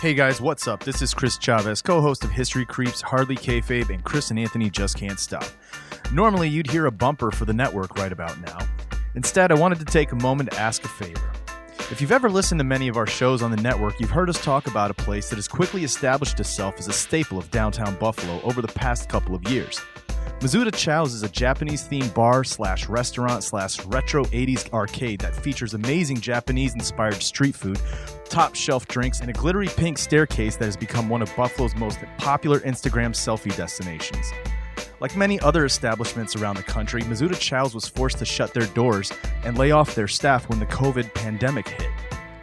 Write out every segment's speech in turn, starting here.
Hey guys, what's up? This is Chris Chavez, co host of History Creeps, Hardly Kayfabe, and Chris and Anthony Just Can't Stop. Normally, you'd hear a bumper for the network right about now. Instead, I wanted to take a moment to ask a favor. If you've ever listened to many of our shows on the network, you've heard us talk about a place that has quickly established itself as a staple of downtown Buffalo over the past couple of years. Misuta Chow's is a Japanese themed bar slash restaurant slash retro 80s arcade that features amazing Japanese inspired street food, top shelf drinks, and a glittery pink staircase that has become one of Buffalo's most popular Instagram selfie destinations. Like many other establishments around the country, Misuta Chow's was forced to shut their doors and lay off their staff when the COVID pandemic hit.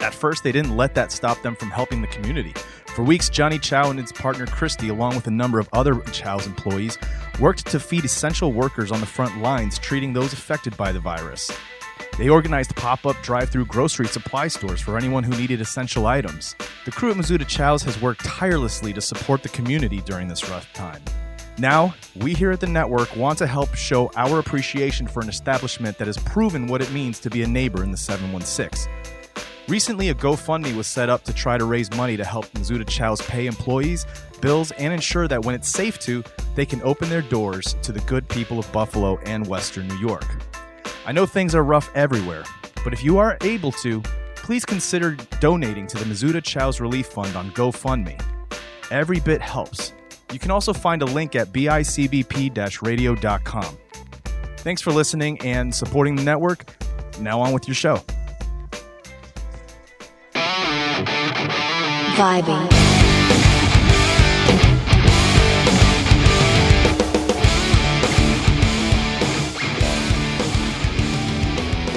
At first, they didn't let that stop them from helping the community. For weeks, Johnny Chow and his partner Christy, along with a number of other Chow's employees, worked to feed essential workers on the front lines treating those affected by the virus. They organized pop up drive through grocery supply stores for anyone who needed essential items. The crew at Misuta Chow's has worked tirelessly to support the community during this rough time. Now, we here at the network want to help show our appreciation for an establishment that has proven what it means to be a neighbor in the 716. Recently, a GoFundMe was set up to try to raise money to help Misuta Chow's pay employees, bills, and ensure that when it's safe to, they can open their doors to the good people of Buffalo and Western New York. I know things are rough everywhere, but if you are able to, please consider donating to the Misuta Chow's Relief Fund on GoFundMe. Every bit helps. You can also find a link at bicbp radio.com. Thanks for listening and supporting the network. Now on with your show. Vibing.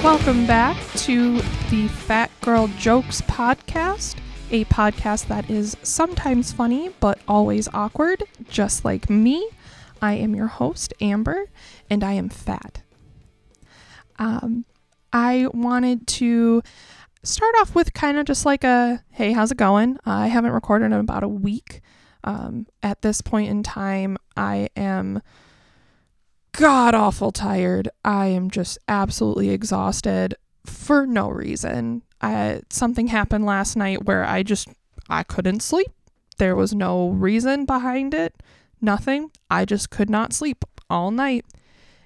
Welcome back to the Fat Girl Jokes podcast, a podcast that is sometimes funny but always awkward, just like me. I am your host, Amber, and I am fat. Um, I wanted to start off with kind of just like a hey, how's it going? I haven't recorded in about a week. Um, at this point in time, I am god awful tired. I am just absolutely exhausted for no reason. I, something happened last night where I just I couldn't sleep. There was no reason behind it. Nothing. I just could not sleep all night.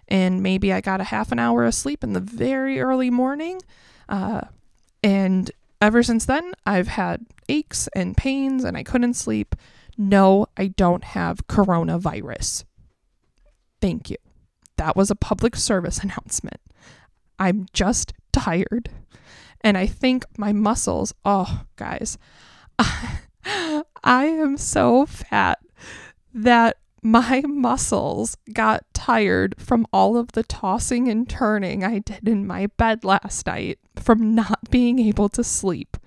And maybe I got a half an hour of sleep in the very early morning. Uh, and ever since then, I've had aches and pains and I couldn't sleep. No, I don't have coronavirus. Thank you. That was a public service announcement. I'm just tired. And I think my muscles, oh, guys, I am so fat that my muscles got tired from all of the tossing and turning I did in my bed last night from not being able to sleep.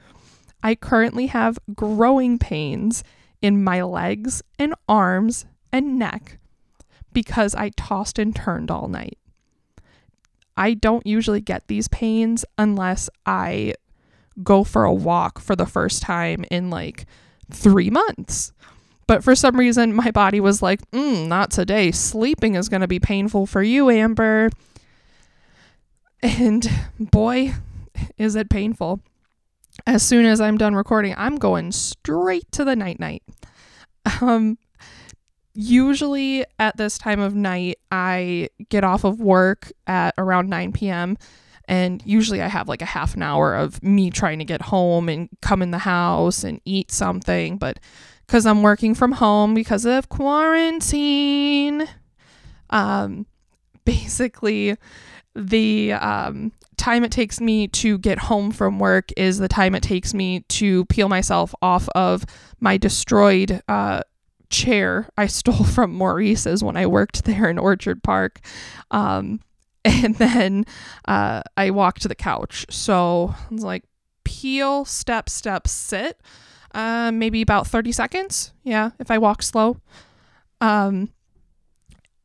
I currently have growing pains in my legs and arms and neck because I tossed and turned all night. I don't usually get these pains unless I go for a walk for the first time in like three months. But for some reason, my body was like, mm, not today. Sleeping is going to be painful for you, Amber. And boy, is it painful. As soon as I'm done recording, I'm going straight to the night night. Um, usually at this time of night, I get off of work at around 9 p.m. And usually I have like a half an hour of me trying to get home and come in the house and eat something. But because I'm working from home because of quarantine. Um, basically, the um, time it takes me to get home from work is the time it takes me to peel myself off of my destroyed uh, chair I stole from Maurice's when I worked there in Orchard Park. Um, and then uh, I walk to the couch. So it's like peel, step, step, sit uh, maybe about 30 seconds. Yeah, if I walk slow. Um,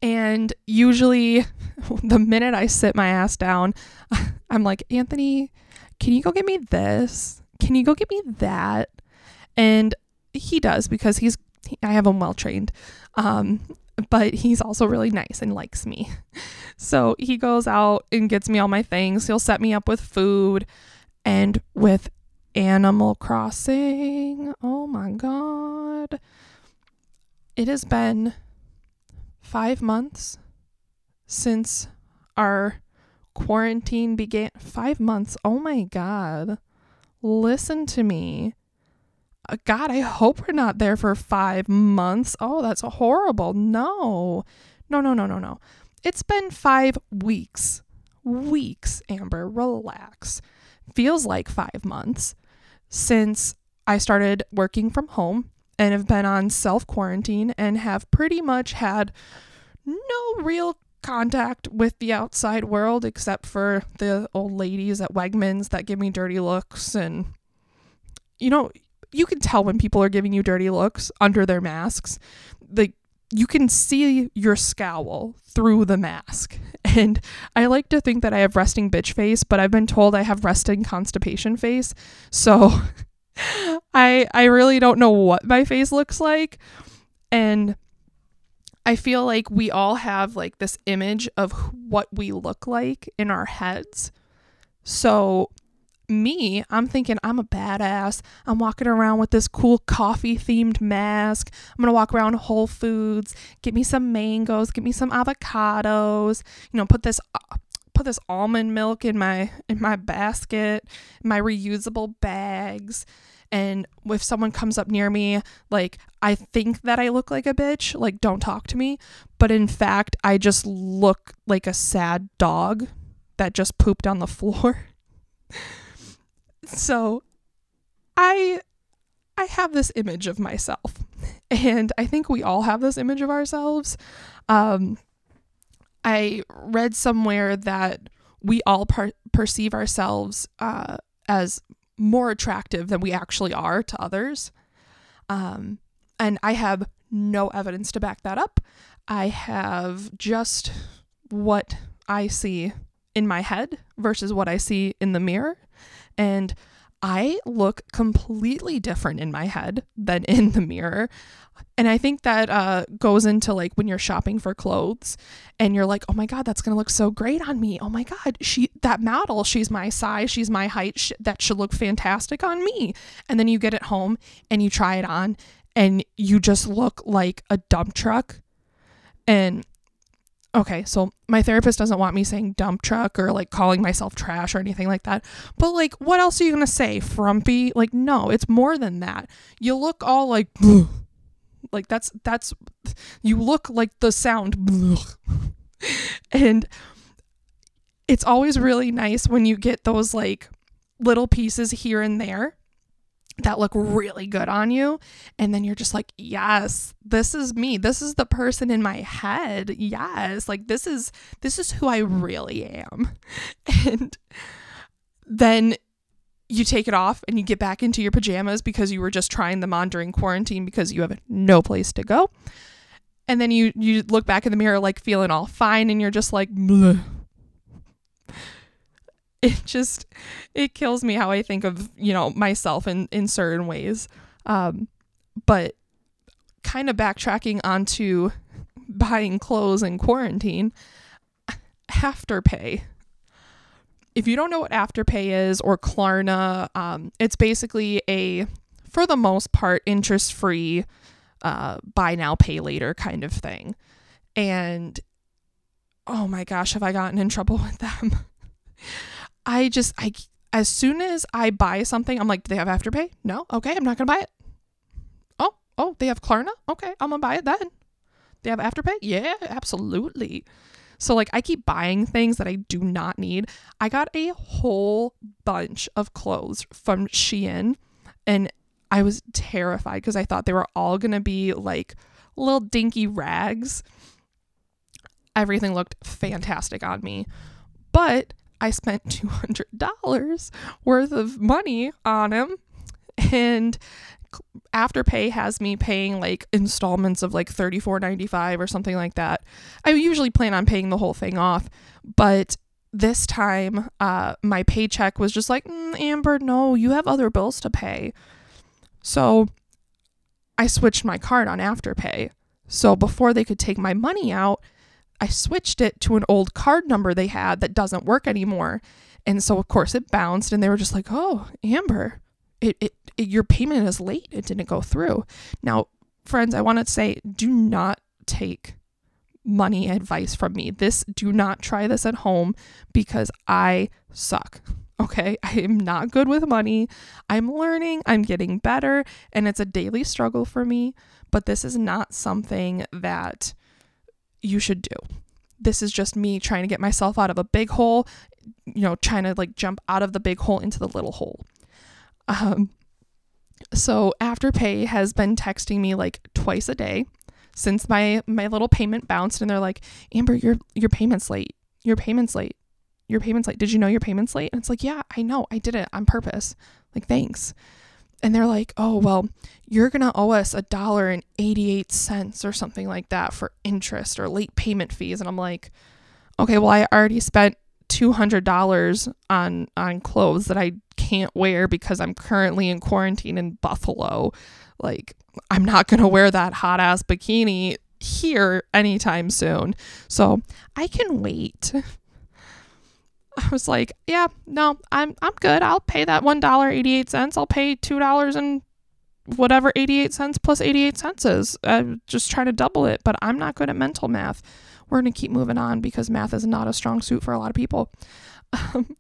and usually, the minute I sit my ass down, I'm like, Anthony, can you go get me this? Can you go get me that? And he does because he's, I have him well trained. Um, but he's also really nice and likes me. So he goes out and gets me all my things. He'll set me up with food and with Animal Crossing. Oh my God. it has been five months since our quarantine began. Five months. Oh my God. Listen to me. Uh, God, I hope we're not there for five months. Oh, that's horrible. No, no, no, no, no, no. It's been five weeks. Weeks, Amber, relax. Feels like five months since I started working from home and have been on self quarantine and have pretty much had no real contact with the outside world except for the old ladies at Wegmans that give me dirty looks and you know you can tell when people are giving you dirty looks under their masks. Like you can see your scowl through the mask. And I like to think that I have resting bitch face but I've been told I have resting constipation face. So I I really don't know what my face looks like. And I feel like we all have like this image of what we look like in our heads. So, me, I'm thinking I'm a badass. I'm walking around with this cool coffee themed mask. I'm to walk around Whole Foods, get me some mangoes, get me some avocados, you know, put this put this almond milk in my in my basket, my reusable bags. And if someone comes up near me like i think that i look like a bitch like don't talk to me. But in fact i just look like a sad dog that just pooped on the floor so i i have this image of myself and i think we all have this image of ourselves um i read somewhere that we all per- perceive ourselves uh, as more attractive than we actually are to others. Um, and I have no evidence to back that up. I have just what I see in my head versus what I see in the mirror. And I look completely different in my head than in the mirror. And I think that uh, goes into like when you're shopping for clothes and you're like, oh my God, that's going to look so great on me. Oh my God, she, that model, she's my size, she's my height, sh- that should look fantastic on me. And then you get it home and you try it on and you just look like a dump truck. And okay, so my therapist doesn't want me saying dump truck or like calling myself trash or anything like that. But like, what else are you going to say? Frumpy? Like, no, it's more than that. You look all like, like that's, that's, you look like the sound. and it's always really nice when you get those like little pieces here and there that look really good on you. And then you're just like yes this is me. This is the person in my head. Yes like this is this is who i really am. And then you take it off and you get back into your pajamas because you were just trying them on during quarantine because you have no place to go. And then you you look back in the mirror like feeling all fine and you're just like Bleh it just it kills me how I think of you know myself in in certain ways. Um, but kind of backtracking onto buying clothes in quarantine, Afterpay. If you don't know what Afterpay is or Klarna, um, it's basically a, for the most part, interest free, uh, buy now, pay later kind of thing. And oh my gosh, have I gotten in trouble with them? I just I as soon as I buy something, I'm like, do they have Afterpay? No. Okay, I'm not gonna buy it. Oh, oh, they have Klarna. Okay, I'm gonna buy it then. They have Afterpay? Yeah, absolutely. So like I keep buying things that I do not need. I got a whole bunch of clothes from Shein and I was terrified because I thought they were all going to be like little dinky rags. Everything looked fantastic on me. But I spent $200 worth of money on him. And Afterpay has me paying like installments of like $34.95 or something like that. I usually plan on paying the whole thing off, but this time uh, my paycheck was just like, mm, Amber, no, you have other bills to pay. So I switched my card on Afterpay. So before they could take my money out, I switched it to an old card number they had that doesn't work anymore. And so, of course, it bounced, and they were just like, oh, Amber, it, it, it, your payment is late. It didn't go through. Now, friends, I want to say do not take money advice from me. This do not try this at home because I suck. Okay, I am not good with money. I'm learning, I'm getting better, and it's a daily struggle for me, but this is not something that you should do. This is just me trying to get myself out of a big hole, you know, trying to like jump out of the big hole into the little hole. Um so Afterpay has been texting me like twice a day since my my little payment bounced and they're like, "Amber, your your payment's late. Your payment's late. Your payment's late. Did you know your payment's late?" And it's like, "Yeah, I know. I did it on purpose. Like, thanks." And they're like, "Oh, well, you're going to owe us a dollar and 88 cents or something like that for interest or late payment fees." And I'm like, "Okay, well, I already spent $200 on on clothes that I can't wear because I'm currently in quarantine in Buffalo. Like I'm not going to wear that hot ass bikini here anytime soon. So, I can wait." I was like, "Yeah, no, I'm I'm good. I'll pay that $1.88. I'll pay $2 and whatever 88 cents plus 88 cents is. I'm just trying to double it, but I'm not good at mental math we're to keep moving on because math is not a strong suit for a lot of people. Um,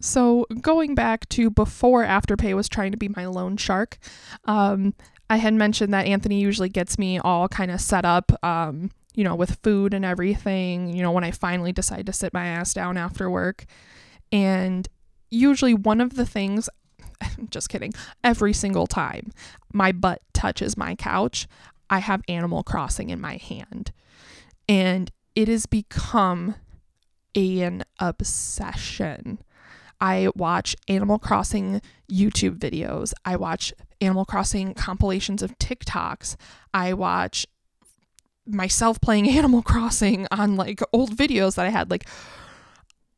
so, going back to before Afterpay was trying to be my loan shark, um, I had mentioned that Anthony usually gets me all kind of set up, um, you know, with food and everything, you know, when I finally decide to sit my ass down after work. And usually, one of the things, I'm just kidding, every single time my butt touches my couch, I have Animal Crossing in my hand and it has become an obsession. I watch Animal Crossing YouTube videos. I watch Animal Crossing compilations of TikToks. I watch myself playing Animal Crossing on like old videos that I had. Like,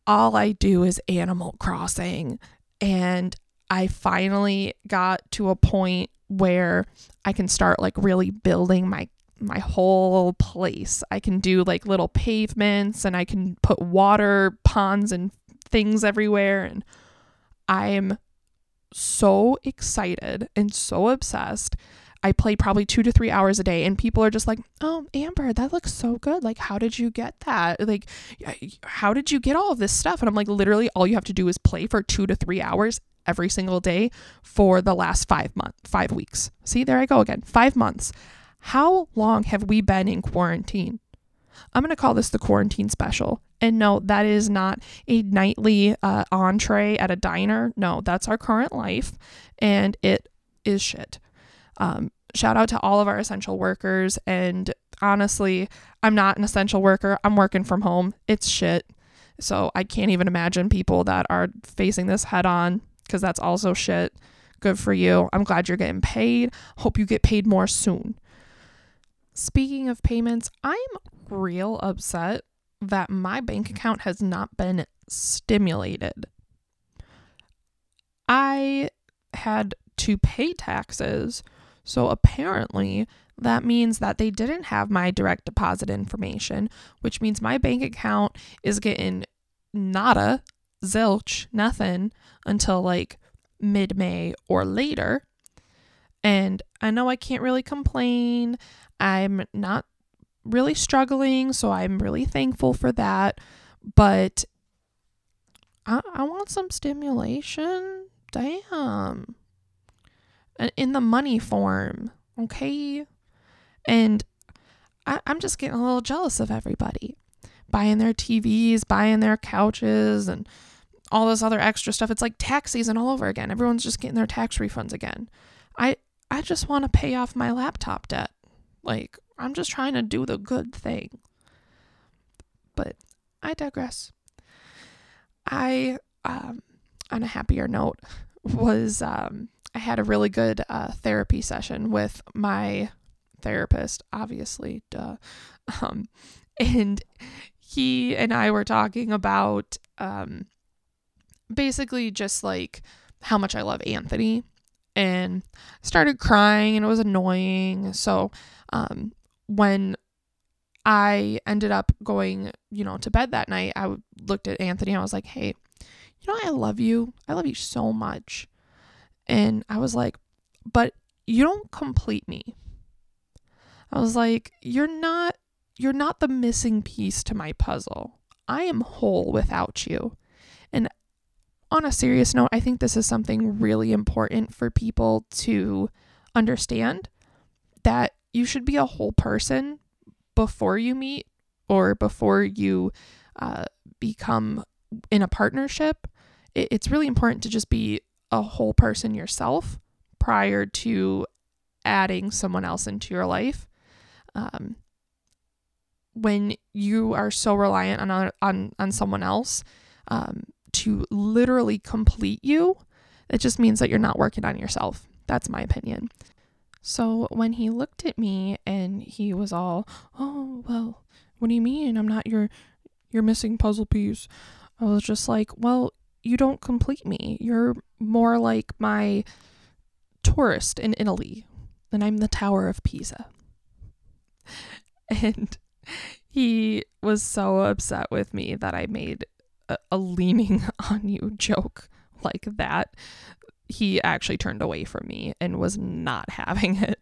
all I do is Animal Crossing. And I finally got to a point where I can start like really building my my whole place. I can do like little pavements and I can put water ponds and things everywhere and I'm so excited and so obsessed. I play probably 2 to 3 hours a day and people are just like, "Oh, Amber, that looks so good. Like how did you get that? Like how did you get all of this stuff?" And I'm like, "Literally all you have to do is play for 2 to 3 hours every single day for the last 5 months, 5 weeks." See, there I go again. 5 months. How long have we been in quarantine? I'm going to call this the quarantine special. And no, that is not a nightly uh, entree at a diner. No, that's our current life, and it is shit. Um, shout out to all of our essential workers. And honestly, I'm not an essential worker. I'm working from home. It's shit. So I can't even imagine people that are facing this head on because that's also shit. Good for you. I'm glad you're getting paid. Hope you get paid more soon. Speaking of payments, I'm real upset that my bank account has not been stimulated. I had to pay taxes, so apparently that means that they didn't have my direct deposit information, which means my bank account is getting nada, zilch, nothing until like mid May or later. And I know I can't really complain. I'm not really struggling, so I'm really thankful for that. But I, I want some stimulation. Damn. In the money form, okay? And I, I'm just getting a little jealous of everybody buying their TVs, buying their couches, and all this other extra stuff. It's like tax season all over again. Everyone's just getting their tax refunds again. I I just want to pay off my laptop debt. Like, I'm just trying to do the good thing. But I digress. I, um, on a happier note, was um, I had a really good uh, therapy session with my therapist, obviously, duh. Um, and he and I were talking about um, basically just like how much I love Anthony and started crying and it was annoying. So um, when I ended up going, you know, to bed that night, I looked at Anthony and I was like, hey, you know, I love you. I love you so much. And I was like, but you don't complete me. I was like, you're not you're not the missing piece to my puzzle. I am whole without you. And on a serious note, I think this is something really important for people to understand that you should be a whole person before you meet or before you uh, become in a partnership. It, it's really important to just be a whole person yourself prior to adding someone else into your life. Um, when you are so reliant on on on someone else um, to literally complete you, it just means that you're not working on yourself. That's my opinion. So when he looked at me and he was all, "Oh, well, what do you mean? I'm not your your missing puzzle piece." I was just like, "Well, you don't complete me. You're more like my tourist in Italy, and I'm the Tower of Pisa." And he was so upset with me that I made a, a leaning on you joke like that he actually turned away from me and was not having it.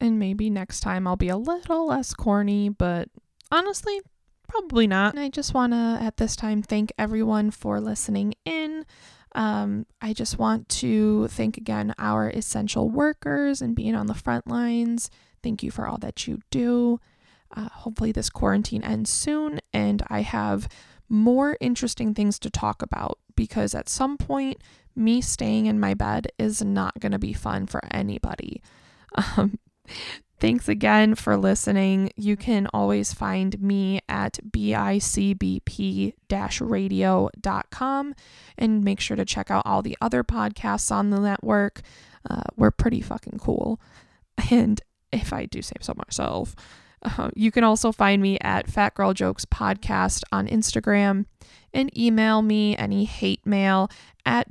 And maybe next time I'll be a little less corny, but honestly, probably not. And I just want to, at this time, thank everyone for listening in. Um, I just want to thank again our essential workers and being on the front lines. Thank you for all that you do. Uh, hopefully, this quarantine ends soon and I have more interesting things to talk about because at some point, me staying in my bed is not going to be fun for anybody. Um, thanks again for listening. You can always find me at bicbp radio.com and make sure to check out all the other podcasts on the network. Uh, we're pretty fucking cool. And if I do say so myself, uh, you can also find me at Fat Girl Jokes Podcast on Instagram and email me any hate mail at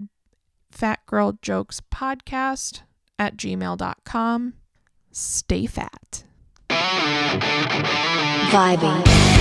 fatgirljokespodcast at gmail.com. Stay fat. Vibing.